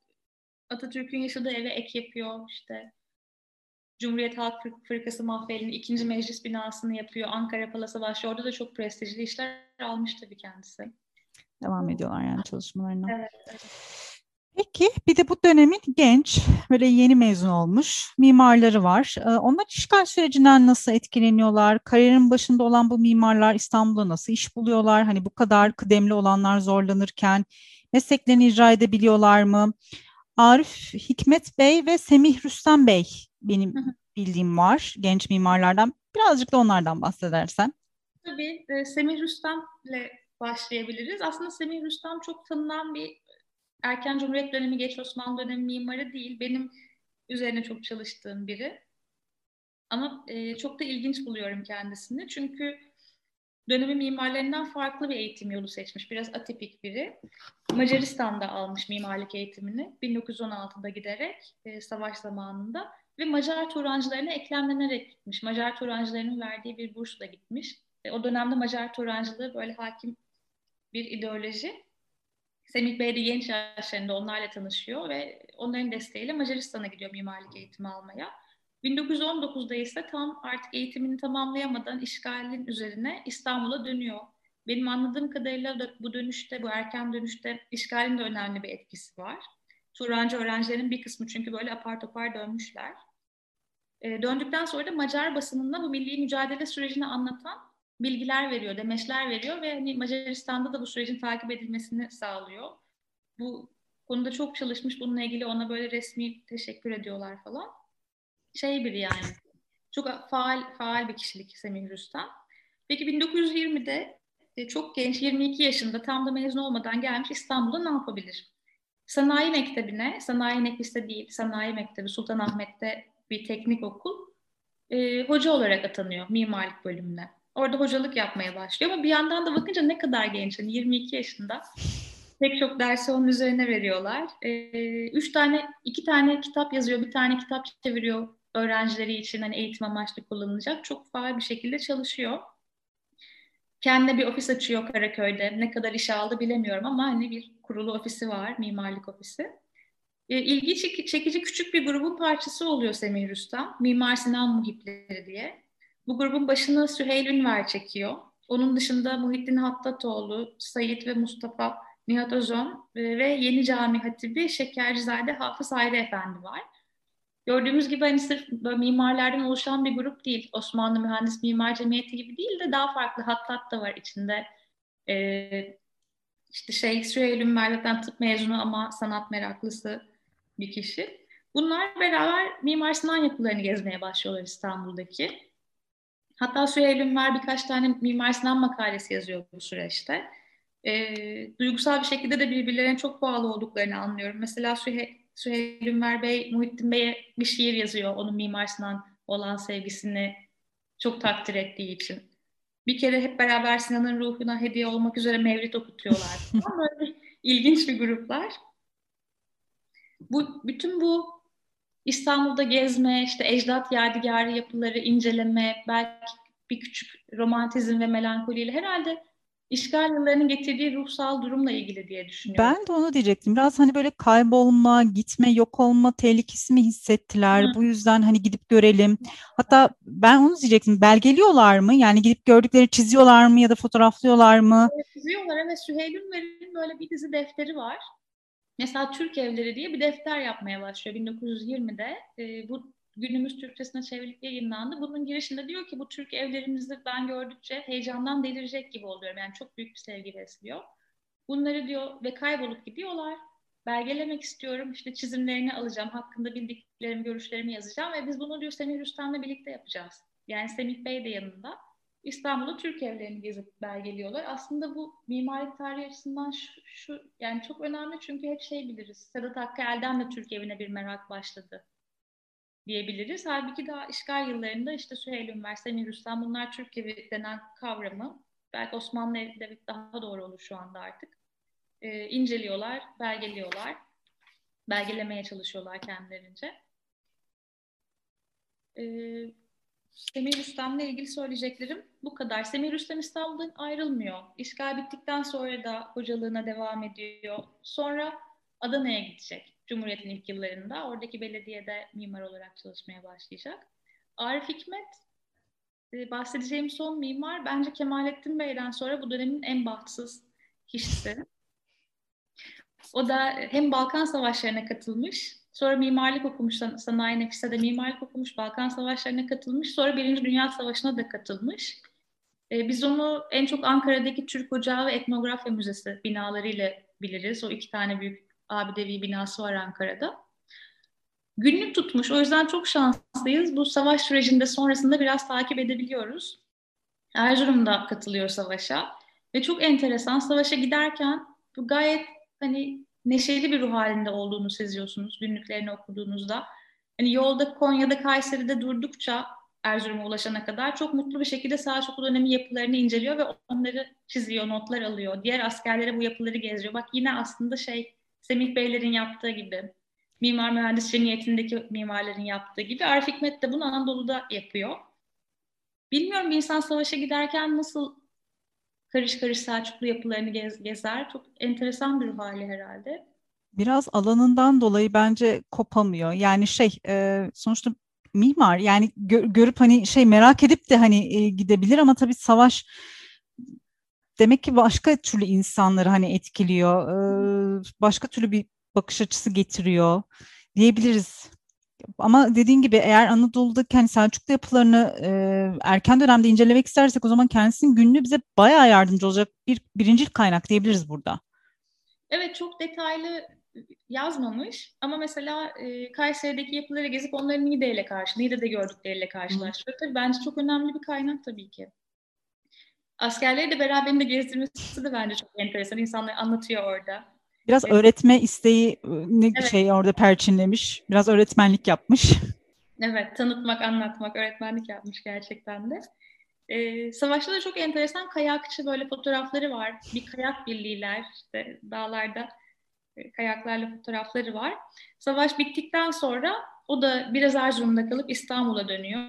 Atatürk'ün yaşadığı eve ek yapıyor işte. Cumhuriyet Halk Fırkası Mahfeli'nin ikinci meclis binasını yapıyor. Ankara Palası başlıyor. Orada da çok prestijli işler almış tabii kendisi devam ediyorlar yani çalışmalarına. Evet, Peki bir de bu dönemin genç böyle yeni mezun olmuş mimarları var. Ee, onlar işgal sürecinden nasıl etkileniyorlar? Kariyerin başında olan bu mimarlar İstanbul'da nasıl iş buluyorlar? Hani bu kadar kıdemli olanlar zorlanırken mesleklerini icra edebiliyorlar mı? Arif Hikmet Bey ve Semih Rüstem Bey benim bildiğim var genç mimarlardan. Birazcık da onlardan bahsedersen. Tabii e, Semih Rüstem'le başlayabiliriz. Aslında Semih Rüstem çok tanınan bir erken Cumhuriyet dönemi, geç Osmanlı dönemi mimarı değil. Benim üzerine çok çalıştığım biri. Ama e, çok da ilginç buluyorum kendisini. Çünkü dönemi mimarlarından farklı bir eğitim yolu seçmiş. Biraz atipik biri. Macaristan'da almış mimarlık eğitimini 1916'da giderek e, savaş zamanında ve Macar Turancılarına eklemlenerek gitmiş. Macar Turancılarının verdiği bir bursla gitmiş. E, o dönemde Macar Turancılığı böyle hakim bir ideoloji. Semih Bey de genç yaşlarında onlarla tanışıyor ve onların desteğiyle Macaristan'a gidiyor mimarlık eğitimi almaya. 1919'da ise tam artık eğitimini tamamlayamadan işgalin üzerine İstanbul'a dönüyor. Benim anladığım kadarıyla bu dönüşte, bu erken dönüşte işgalin de önemli bir etkisi var. Turancı öğrencilerin bir kısmı çünkü böyle apar topar dönmüşler. E, döndükten sonra da Macar basınında bu milli mücadele sürecini anlatan bilgiler veriyor, demeçler veriyor ve hani Macaristan'da da bu sürecin takip edilmesini sağlıyor. Bu konuda çok çalışmış, bununla ilgili ona böyle resmi teşekkür ediyorlar falan. Şey biri yani, çok faal faal bir kişilik Semih Rüstem. Peki 1920'de e, çok genç, 22 yaşında tam da mezun olmadan gelmiş İstanbul'da ne yapabilir? Sanayi Mektebi'ne, Sanayi Nefis'te değil, Sanayi Mektebi Sultanahmet'te bir teknik okul e, hoca olarak atanıyor mimarlık bölümüne. Orada hocalık yapmaya başlıyor ama bir yandan da bakınca ne kadar genç, yani 22 yaşında. Pek çok dersi onun üzerine veriyorlar. E, üç tane, iki tane kitap yazıyor, bir tane kitap çeviriyor öğrencileri için hani eğitim amaçlı kullanılacak. Çok faal bir şekilde çalışıyor. Kendine bir ofis açıyor Karaköy'de. Ne kadar iş aldı bilemiyorum ama hani bir kurulu ofisi var, mimarlık ofisi. E, ilgi çekici küçük bir grubun parçası oluyor Semih Rüstem. Mimar Sinan Muhipleri diye. Bu grubun başını Süheyl Ünver çekiyor. Onun dışında Muhittin Hattatoğlu, Sayit ve Mustafa Nihat Özon e, ve Yeni Cami Hatibi Şekercizade Hafız Hayri Efendi var. Gördüğümüz gibi hani sırf mimarlardan oluşan bir grup değil. Osmanlı Mühendis Mimar Cemiyeti gibi değil de daha farklı hattat da var içinde. Ee, işte şey Süheyl Ünver tıp mezunu ama sanat meraklısı bir kişi. Bunlar beraber Mimar Sinan yapılarını gezmeye başlıyorlar İstanbul'daki. Hatta Süheyl Ünver birkaç tane Mimar Sinan makalesi yazıyor bu süreçte. E, duygusal bir şekilde de birbirlerine çok bağlı olduklarını anlıyorum. Mesela Süheyl, Süheyl Ünver Bey, Muhittin Bey'e bir şiir yazıyor. Onun Mimar Sinan olan sevgisini çok takdir ettiği için. Bir kere hep beraber Sinan'ın ruhuna hediye olmak üzere mevlid okutuyorlar. Böyle ilginç bir gruplar. Bu bütün bu İstanbul'da gezme, işte ecdat yadigarı yapıları inceleme, belki bir küçük romantizm ve melankoliyle herhalde işgal yıllarının getirdiği ruhsal durumla ilgili diye düşünüyorum. Ben de onu diyecektim. Biraz hani böyle kaybolma, gitme, yok olma tehlikesi mi hissettiler? Hı. Bu yüzden hani gidip görelim. Hatta ben onu diyecektim. Belgeliyorlar mı? Yani gidip gördükleri çiziyorlar mı ya da fotoğraflıyorlar mı? Evet, çiziyorlar. Evet Süheyl Ünver'in böyle bir dizi defteri var. Mesela Türk Evleri diye bir defter yapmaya başlıyor 1920'de. E, bu günümüz Türkçesine çevrilip yayınlandı. Bunun girişinde diyor ki bu Türk evlerimizi ben gördükçe heyecandan delirecek gibi oluyorum. Yani çok büyük bir sevgi besliyor. Bunları diyor ve kaybolup gidiyorlar. Belgelemek istiyorum. İşte çizimlerini alacağım. Hakkında bildiklerimi, görüşlerimi yazacağım ve biz bunu diyor Semih Rüstem'le birlikte yapacağız. Yani Semih Bey de yanında. İstanbul'da Türk evlerini gezip belgeliyorlar. Aslında bu mimarlık tarihi açısından şu, şu yani çok önemli çünkü hep şey biliriz. Sedat Hakkı Elden de Türk evine bir merak başladı diyebiliriz. Halbuki daha işgal yıllarında işte Süheyl Ünver, Semih Rüstem bunlar Türk evi denen kavramı belki Osmanlı evi daha doğru olur şu anda artık. Ee, inceliyorlar, belgeliyorlar. Belgelemeye çalışıyorlar kendilerince. Ee, Semih Rüstem'le ilgili söyleyeceklerim bu kadar. Semih Rüstem İstanbul'dan ayrılmıyor. İşgal bittikten sonra da hocalığına devam ediyor. Sonra Adana'ya gidecek Cumhuriyet'in ilk yıllarında. Oradaki belediyede mimar olarak çalışmaya başlayacak. Arif Hikmet e, bahsedeceğim son mimar bence Kemalettin Bey'den sonra bu dönemin en bahtsız kişisi. O da hem Balkan Savaşları'na katılmış Sonra mimarlık okumuş, sanayi nefise de mimarlık okumuş, Balkan Savaşları'na katılmış. Sonra Birinci Dünya Savaşı'na da katılmış. Ee, biz onu en çok Ankara'daki Türk Ocağı ve Etnografya Müzesi binalarıyla biliriz. O iki tane büyük abidevi binası var Ankara'da. Günlük tutmuş. O yüzden çok şanslıyız. Bu savaş sürecinde sonrasında biraz takip edebiliyoruz. Erzurum'da katılıyor savaşa. Ve çok enteresan. Savaşa giderken bu gayet hani neşeli bir ruh halinde olduğunu seziyorsunuz günlüklerini okuduğunuzda. Hani yolda Konya'da Kayseri'de durdukça Erzurum'a ulaşana kadar çok mutlu bir şekilde Selçuklu dönemi yapılarını inceliyor ve onları çiziyor, notlar alıyor. Diğer askerlere bu yapıları gezdiriyor. Bak yine aslında şey Semih Beylerin yaptığı gibi, mimar mühendis cemiyetindeki mimarların yaptığı gibi Arif Hikmet de bunu Anadolu'da yapıyor. Bilmiyorum bir insan savaşa giderken nasıl karış karış Selçuklu yapılarını gez, gezer. Çok enteresan bir hali herhalde. Biraz alanından dolayı bence kopamıyor. Yani şey e, sonuçta mimar yani gör, görüp hani şey merak edip de hani e, gidebilir ama tabii savaş demek ki başka türlü insanları hani etkiliyor. E, başka türlü bir bakış açısı getiriyor diyebiliriz. Ama dediğin gibi eğer Anadolu'daki hani Selçuklu yapılarını e, erken dönemde incelemek istersek o zaman kendisinin günlüğü bize bayağı yardımcı olacak bir birincil kaynak diyebiliriz burada. Evet çok detaylı yazmamış ama mesela e, Kayseri'deki yapıları gezip onların Niğde'yle karşı, Niğde'de gördükleriyle karşılaştırıyor. Tabii bence çok önemli bir kaynak tabii ki. Askerleri de beraberinde gezdirmesi de bence çok enteresan. İnsanlar anlatıyor orada. Biraz evet. öğretme isteği ne evet. şey orada perçinlemiş. Biraz öğretmenlik yapmış. Evet, tanıtmak, anlatmak, öğretmenlik yapmış gerçekten de. Ee, savaşta da çok enteresan kayakçı böyle fotoğrafları var. Bir kayak birliğiler işte dağlarda e, kayaklarla fotoğrafları var. Savaş bittikten sonra o da biraz Erzurum'da kalıp İstanbul'a dönüyor.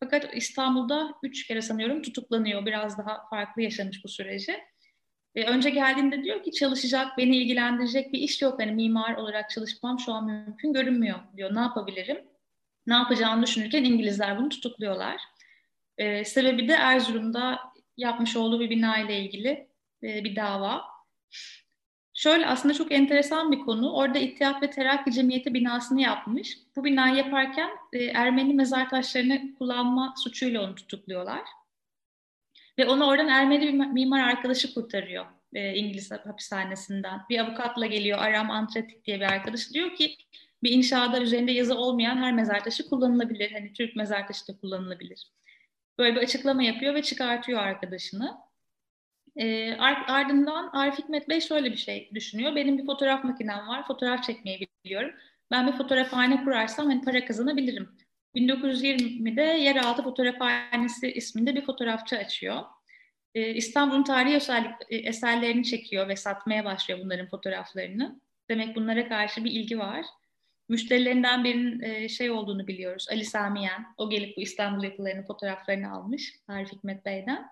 Fakat İstanbul'da üç kere sanıyorum tutuklanıyor. Biraz daha farklı yaşamış bu süreci. E, önce geldiğinde diyor ki çalışacak, beni ilgilendirecek bir iş yok. Hani mimar olarak çalışmam şu an mümkün görünmüyor diyor. Ne yapabilirim? Ne yapacağını düşünürken İngilizler bunu tutukluyorlar. E, sebebi de Erzurum'da yapmış olduğu bir bina ile ilgili e, bir dava. Şöyle aslında çok enteresan bir konu. Orada İttihat ve Terakki Cemiyeti binasını yapmış. Bu binayı yaparken e, Ermeni mezar taşlarını kullanma suçuyla onu tutukluyorlar. Ve onu oradan Ermeni bir mimar arkadaşı kurtarıyor e, İngiliz hapishanesinden. Bir avukatla geliyor Aram Antretik diye bir arkadaş. Diyor ki bir inşaada üzerinde yazı olmayan her mezar taşı kullanılabilir. Hani Türk mezar taşı da kullanılabilir. Böyle bir açıklama yapıyor ve çıkartıyor arkadaşını. E, ardından Arif Hikmet Bey şöyle bir şey düşünüyor. Benim bir fotoğraf makinem var. Fotoğraf çekmeyi biliyorum. Ben bir fotoğrafhane kurarsam hani para kazanabilirim. 1920'de Yeraltı Fotoğrafhanesi isminde bir fotoğrafçı açıyor. Ee, İstanbul'un tarihi özellik, e, eserlerini çekiyor ve satmaya başlıyor bunların fotoğraflarını. Demek bunlara karşı bir ilgi var. Müşterilerinden birinin e, şey olduğunu biliyoruz. Ali Samiyen. O gelip bu İstanbul yapılarının fotoğraflarını almış Arif Hikmet Bey'den.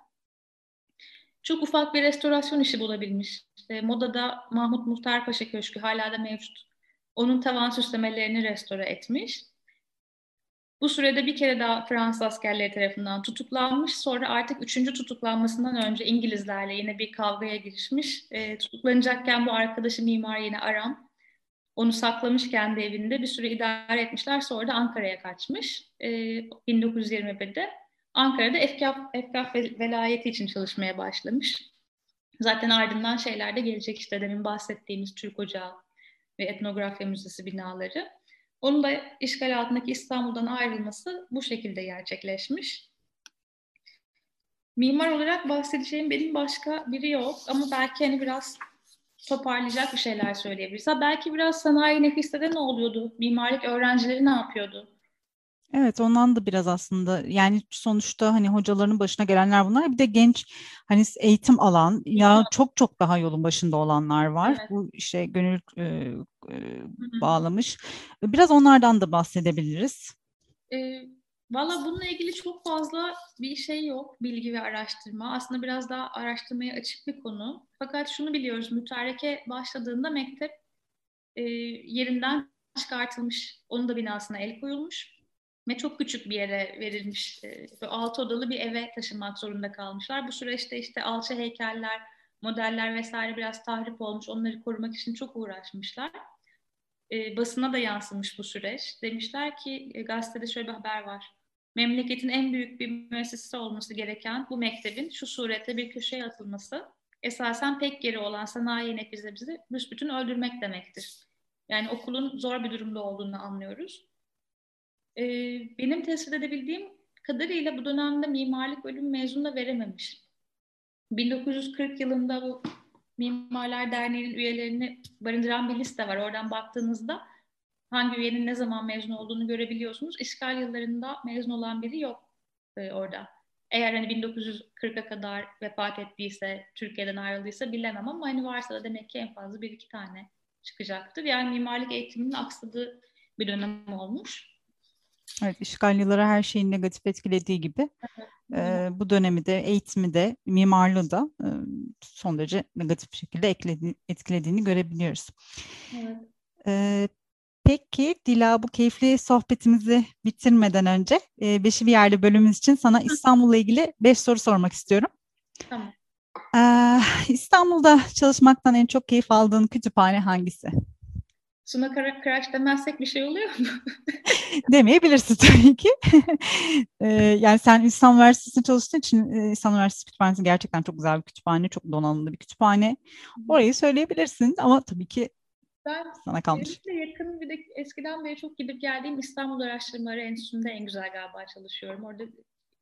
Çok ufak bir restorasyon işi bulabilmiş. Modada Mahmut Muhtar Paşa Köşkü hala da mevcut. Onun tavan süslemelerini restore etmiş. Bu sürede bir kere daha Fransız askerleri tarafından tutuklanmış. Sonra artık üçüncü tutuklanmasından önce İngilizlerle yine bir kavgaya girişmiş. E, tutuklanacakken bu arkadaşı mimar yine Aram. Onu saklamış kendi evinde. Bir süre idare etmişler. Sonra da Ankara'ya kaçmış. E, 1921'de. Ankara'da Efkaf, Efkaf velayeti için çalışmaya başlamış. Zaten ardından şeyler de gelecek işte demin bahsettiğimiz Türk Ocağı ve Etnografya Müzesi binaları. Onun da işgal altındaki İstanbul'dan ayrılması bu şekilde gerçekleşmiş. Mimar olarak bahsedeceğim benim başka biri yok ama belki hani biraz toparlayacak bir şeyler söyleyebiliriz. Ha, belki biraz sanayi nefiste de ne oluyordu? Mimarlık öğrencileri ne yapıyordu? Evet ondan da biraz aslında yani sonuçta hani hocaların başına gelenler bunlar bir de genç hani eğitim alan ya çok çok daha yolun başında olanlar var. Evet. Bu işte gönül e, e, bağlamış. Biraz onlardan da bahsedebiliriz. E, Valla bununla ilgili çok fazla bir şey yok, bilgi ve araştırma. Aslında biraz daha araştırmaya açık bir konu. Fakat şunu biliyoruz, mütareke başladığında mektep e, yerinden çıkartılmış. Onun da binasına el koyulmuş ve çok küçük bir yere verilmiş. E, altı odalı bir eve taşınmak zorunda kalmışlar. Bu süreçte işte alçı heykeller, modeller vesaire biraz tahrip olmuş. Onları korumak için çok uğraşmışlar. E, basına da yansımış bu süreç. Demişler ki e, gazetede şöyle bir haber var. Memleketin en büyük bir müessesesi olması gereken bu mektebin şu suretle bir köşeye atılması esasen pek geri olan sanayi nefizimizi büsbütün öldürmek demektir. Yani okulun zor bir durumda olduğunu anlıyoruz e, benim tespit edebildiğim kadarıyla bu dönemde mimarlık bölümü mezunu verememiş. 1940 yılında bu Mimarlar Derneği'nin üyelerini barındıran bir liste var. Oradan baktığınızda hangi üyenin ne zaman mezun olduğunu görebiliyorsunuz. İşgal yıllarında mezun olan biri yok. e, orada. Eğer hani 1940'a kadar vefat ettiyse, Türkiye'den ayrıldıysa bilemem ama hani varsa da demek ki en fazla bir iki tane çıkacaktır. Yani mimarlık eğitiminin aksadığı bir dönem olmuş. Evet, işgal yılları her şeyin negatif etkilediği gibi e, bu dönemi de, eğitimi de, mimarlığı da e, son derece negatif bir şekilde ekledi, etkilediğini görebiliyoruz. Evet. E, peki Dila bu keyifli sohbetimizi bitirmeden önce e, Beşi bir yerde bölümümüz için sana İstanbul'la ilgili beş soru sormak istiyorum. Tamam. Ee, İstanbul'da çalışmaktan en çok keyif aldığın kütüphane hangisi? Suna Karaç demezsek bir şey oluyor mu? Demeyebilirsin tabii ki. ee, yani sen İstanbul Üniversitesi'nde çalıştığın için e, İstanbul Üniversitesi Kütüphanesi gerçekten çok güzel bir kütüphane, çok donanımlı bir kütüphane. Orayı söyleyebilirsin ama tabii ki ben sana kalmış. Ben yakın bir de eskiden beri çok gidip geldiğim İstanbul Araştırmaları Enstitüsü'nde en güzel galiba çalışıyorum. Orada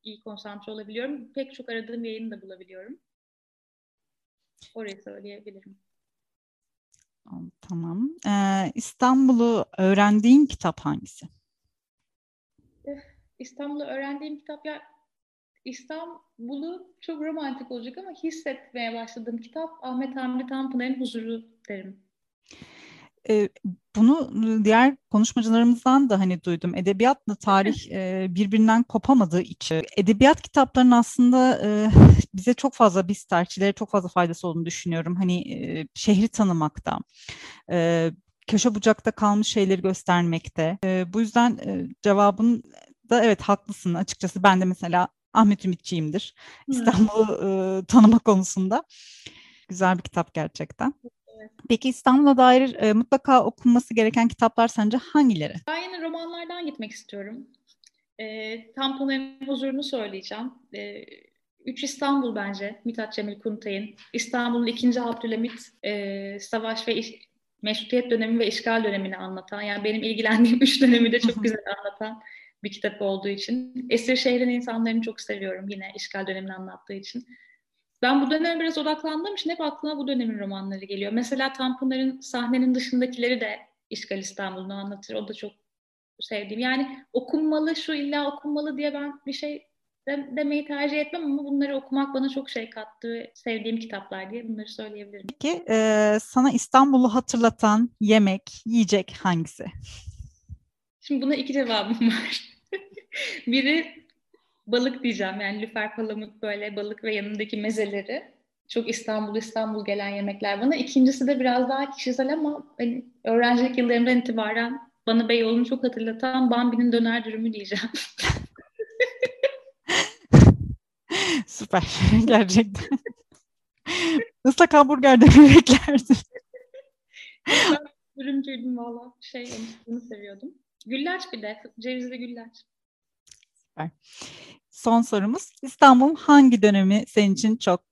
iyi konsantre olabiliyorum. Pek çok aradığım yayını da bulabiliyorum. Orayı söyleyebilirim. Tamam. Ee, İstanbul'u öğrendiğin kitap hangisi? Eh, İstanbul'u öğrendiğim kitap ya İstanbul'u çok romantik olacak ama hissetmeye başladığım kitap Ahmet Hamdi Tanpınar'ın Huzuru derim. E, bunu diğer konuşmacılarımızdan da hani duydum. Edebiyatla tarih e, birbirinden kopamadığı için edebiyat kitaplarının aslında e, bize çok fazla biz tarihçilere çok fazla faydası olduğunu düşünüyorum. Hani e, şehri tanımakta, e, köşe bucakta kalmış şeyleri göstermekte. E, bu yüzden e, cevabın da evet haklısın açıkçası. Ben de mesela Ahmet Ümitçiyimdir. İstanbul'u e, tanıma konusunda. Güzel bir kitap gerçekten. Peki İstanbul'a dair e, mutlaka okunması gereken kitaplar sence hangileri? Ben yine romanlardan gitmek istiyorum. E, Tanpınar'ın huzurunu söyleyeceğim. E, Üç İstanbul bence Mithat Cemil Kuntay'ın. İstanbul'un ikinci Abdülhamit e, savaş ve iş, meşrutiyet dönemi ve işgal dönemini anlatan, yani benim ilgilendiğim üç dönemi de çok güzel anlatan bir kitap olduğu için. Esir şehrin insanlarını çok seviyorum yine işgal dönemini anlattığı için. Ben bu döneme biraz odaklandığım için hep aklıma bu dönemin romanları geliyor. Mesela Tanpınar'ın sahnenin dışındakileri de İşgal İstanbul'unu anlatır. O da çok sevdiğim. Yani okunmalı, şu illa okunmalı diye ben bir şey demeyi tercih etmem ama bunları okumak bana çok şey kattı. Sevdiğim kitaplar diye bunları söyleyebilirim. Peki e, sana İstanbul'u hatırlatan yemek, yiyecek hangisi? Şimdi buna iki cevabım var. Biri balık diyeceğim yani lüfer palamut böyle balık ve yanındaki mezeleri. Çok İstanbul İstanbul gelen yemekler bana. İkincisi de biraz daha kişisel ama ben öğrencilik yıllarımdan itibaren bana Beyoğlu'nu çok hatırlatan Bambi'nin döner dürümü diyeceğim. Süper. Gerçekten. Islak hamburger demeyi beklerdim. dürümcüydüm valla. Şey, onu seviyordum. Güllaç bir de. Cevizli güllaç. Süper. Son sorumuz. İstanbul hangi dönemi senin için çok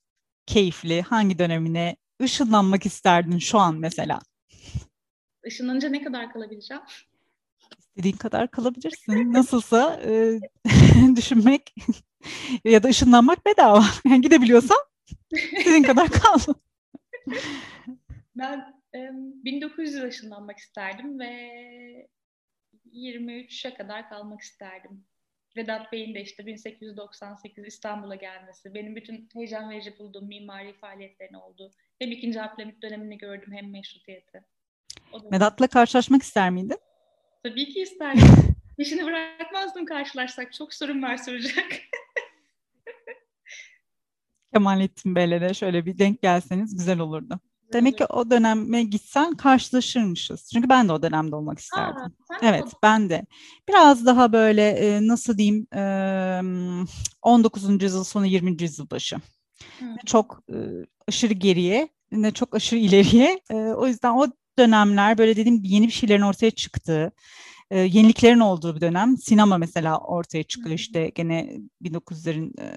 keyifli? Hangi dönemine ışınlanmak isterdin şu an mesela? Işınlanınca ne kadar kalabileceğim? İstediğin kadar kalabilirsin. Nasılsa e, düşünmek ya da ışınlanmak bedava. Yani gidebiliyorsan istediğin kadar kal. Ben e, 1900 ışınlanmak isterdim ve 23'e kadar kalmak isterdim. Vedat Bey'in de işte 1898 İstanbul'a gelmesi, benim bütün heyecan verici bulduğum mimari faaliyetlerin olduğu. Hem ikinci Abdülhamit dönemini gördüm hem meşrutiyeti. Vedat'la karşılaşmak ister miydin? Tabii ki isterdim. İşini bırakmazdım karşılaşsak. Çok sorun var soracak. Kemalettin Bey'le de şöyle bir denk gelseniz güzel olurdu. Demek ki o döneme gitsen karşılaşırmışız. Çünkü ben de o dönemde olmak isterdim. Aa, evet, o... ben de. Biraz daha böyle e, nasıl diyeyim e, 19. yüzyıl sonu 20. yüzyıl başı. Hmm. Çok e, aşırı geriye ne çok aşırı ileriye. E, o yüzden o dönemler böyle dediğim yeni bir şeylerin ortaya çıktığı, e, yeniliklerin olduğu bir dönem. Sinema mesela ortaya çıkıyor işte gene 1900'lerin e,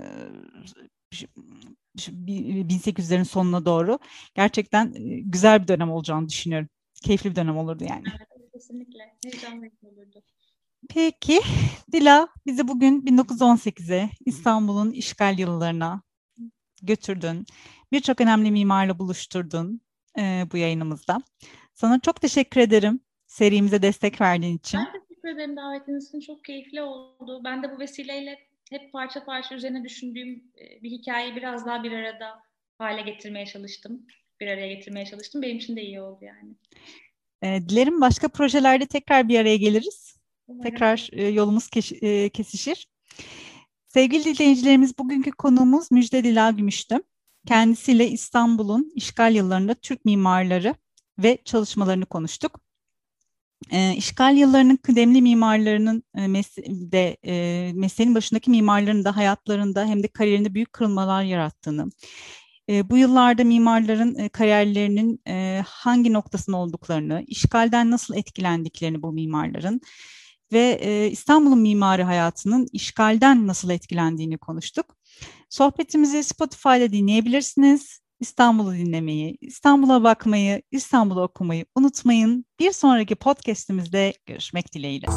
1800'lerin sonuna doğru gerçekten güzel bir dönem olacağını düşünüyorum. Keyifli bir dönem olurdu yani. Evet, kesinlikle. Heyecanlı olurdu. Peki Dila bizi bugün 1918'e İstanbul'un işgal yıllarına götürdün. Birçok önemli mimarla buluşturdun e, bu yayınımızda. Sana çok teşekkür ederim serimize destek verdiğin için. Ben teşekkür ederim davetiniz için. Çok keyifli oldu. Ben de bu vesileyle hep parça parça üzerine düşündüğüm bir hikayeyi biraz daha bir arada hale getirmeye çalıştım. Bir araya getirmeye çalıştım. Benim için de iyi oldu yani. dilerim başka projelerde tekrar bir araya geliriz. Umarım. Tekrar yolumuz kesişir. Sevgili dinleyicilerimiz bugünkü konuğumuz Müjde Dila Gümüştü. Kendisiyle İstanbul'un işgal yıllarında Türk mimarları ve çalışmalarını konuştuk. E, işgal yıllarının kıdemli mimarlarının e, mes de e, mesleğin başındaki mimarların da hayatlarında hem de kariyerinde büyük kırılmalar yarattığını, e, bu yıllarda mimarların e, kariyerlerinin e, hangi noktasında olduklarını, işgalden nasıl etkilendiklerini bu mimarların ve e, İstanbul'un mimari hayatının işgalden nasıl etkilendiğini konuştuk. Sohbetimizi Spotify'da dinleyebilirsiniz. İstanbul'u dinlemeyi, İstanbul'a bakmayı, İstanbul'u okumayı unutmayın. Bir sonraki podcast'imizde görüşmek dileğiyle.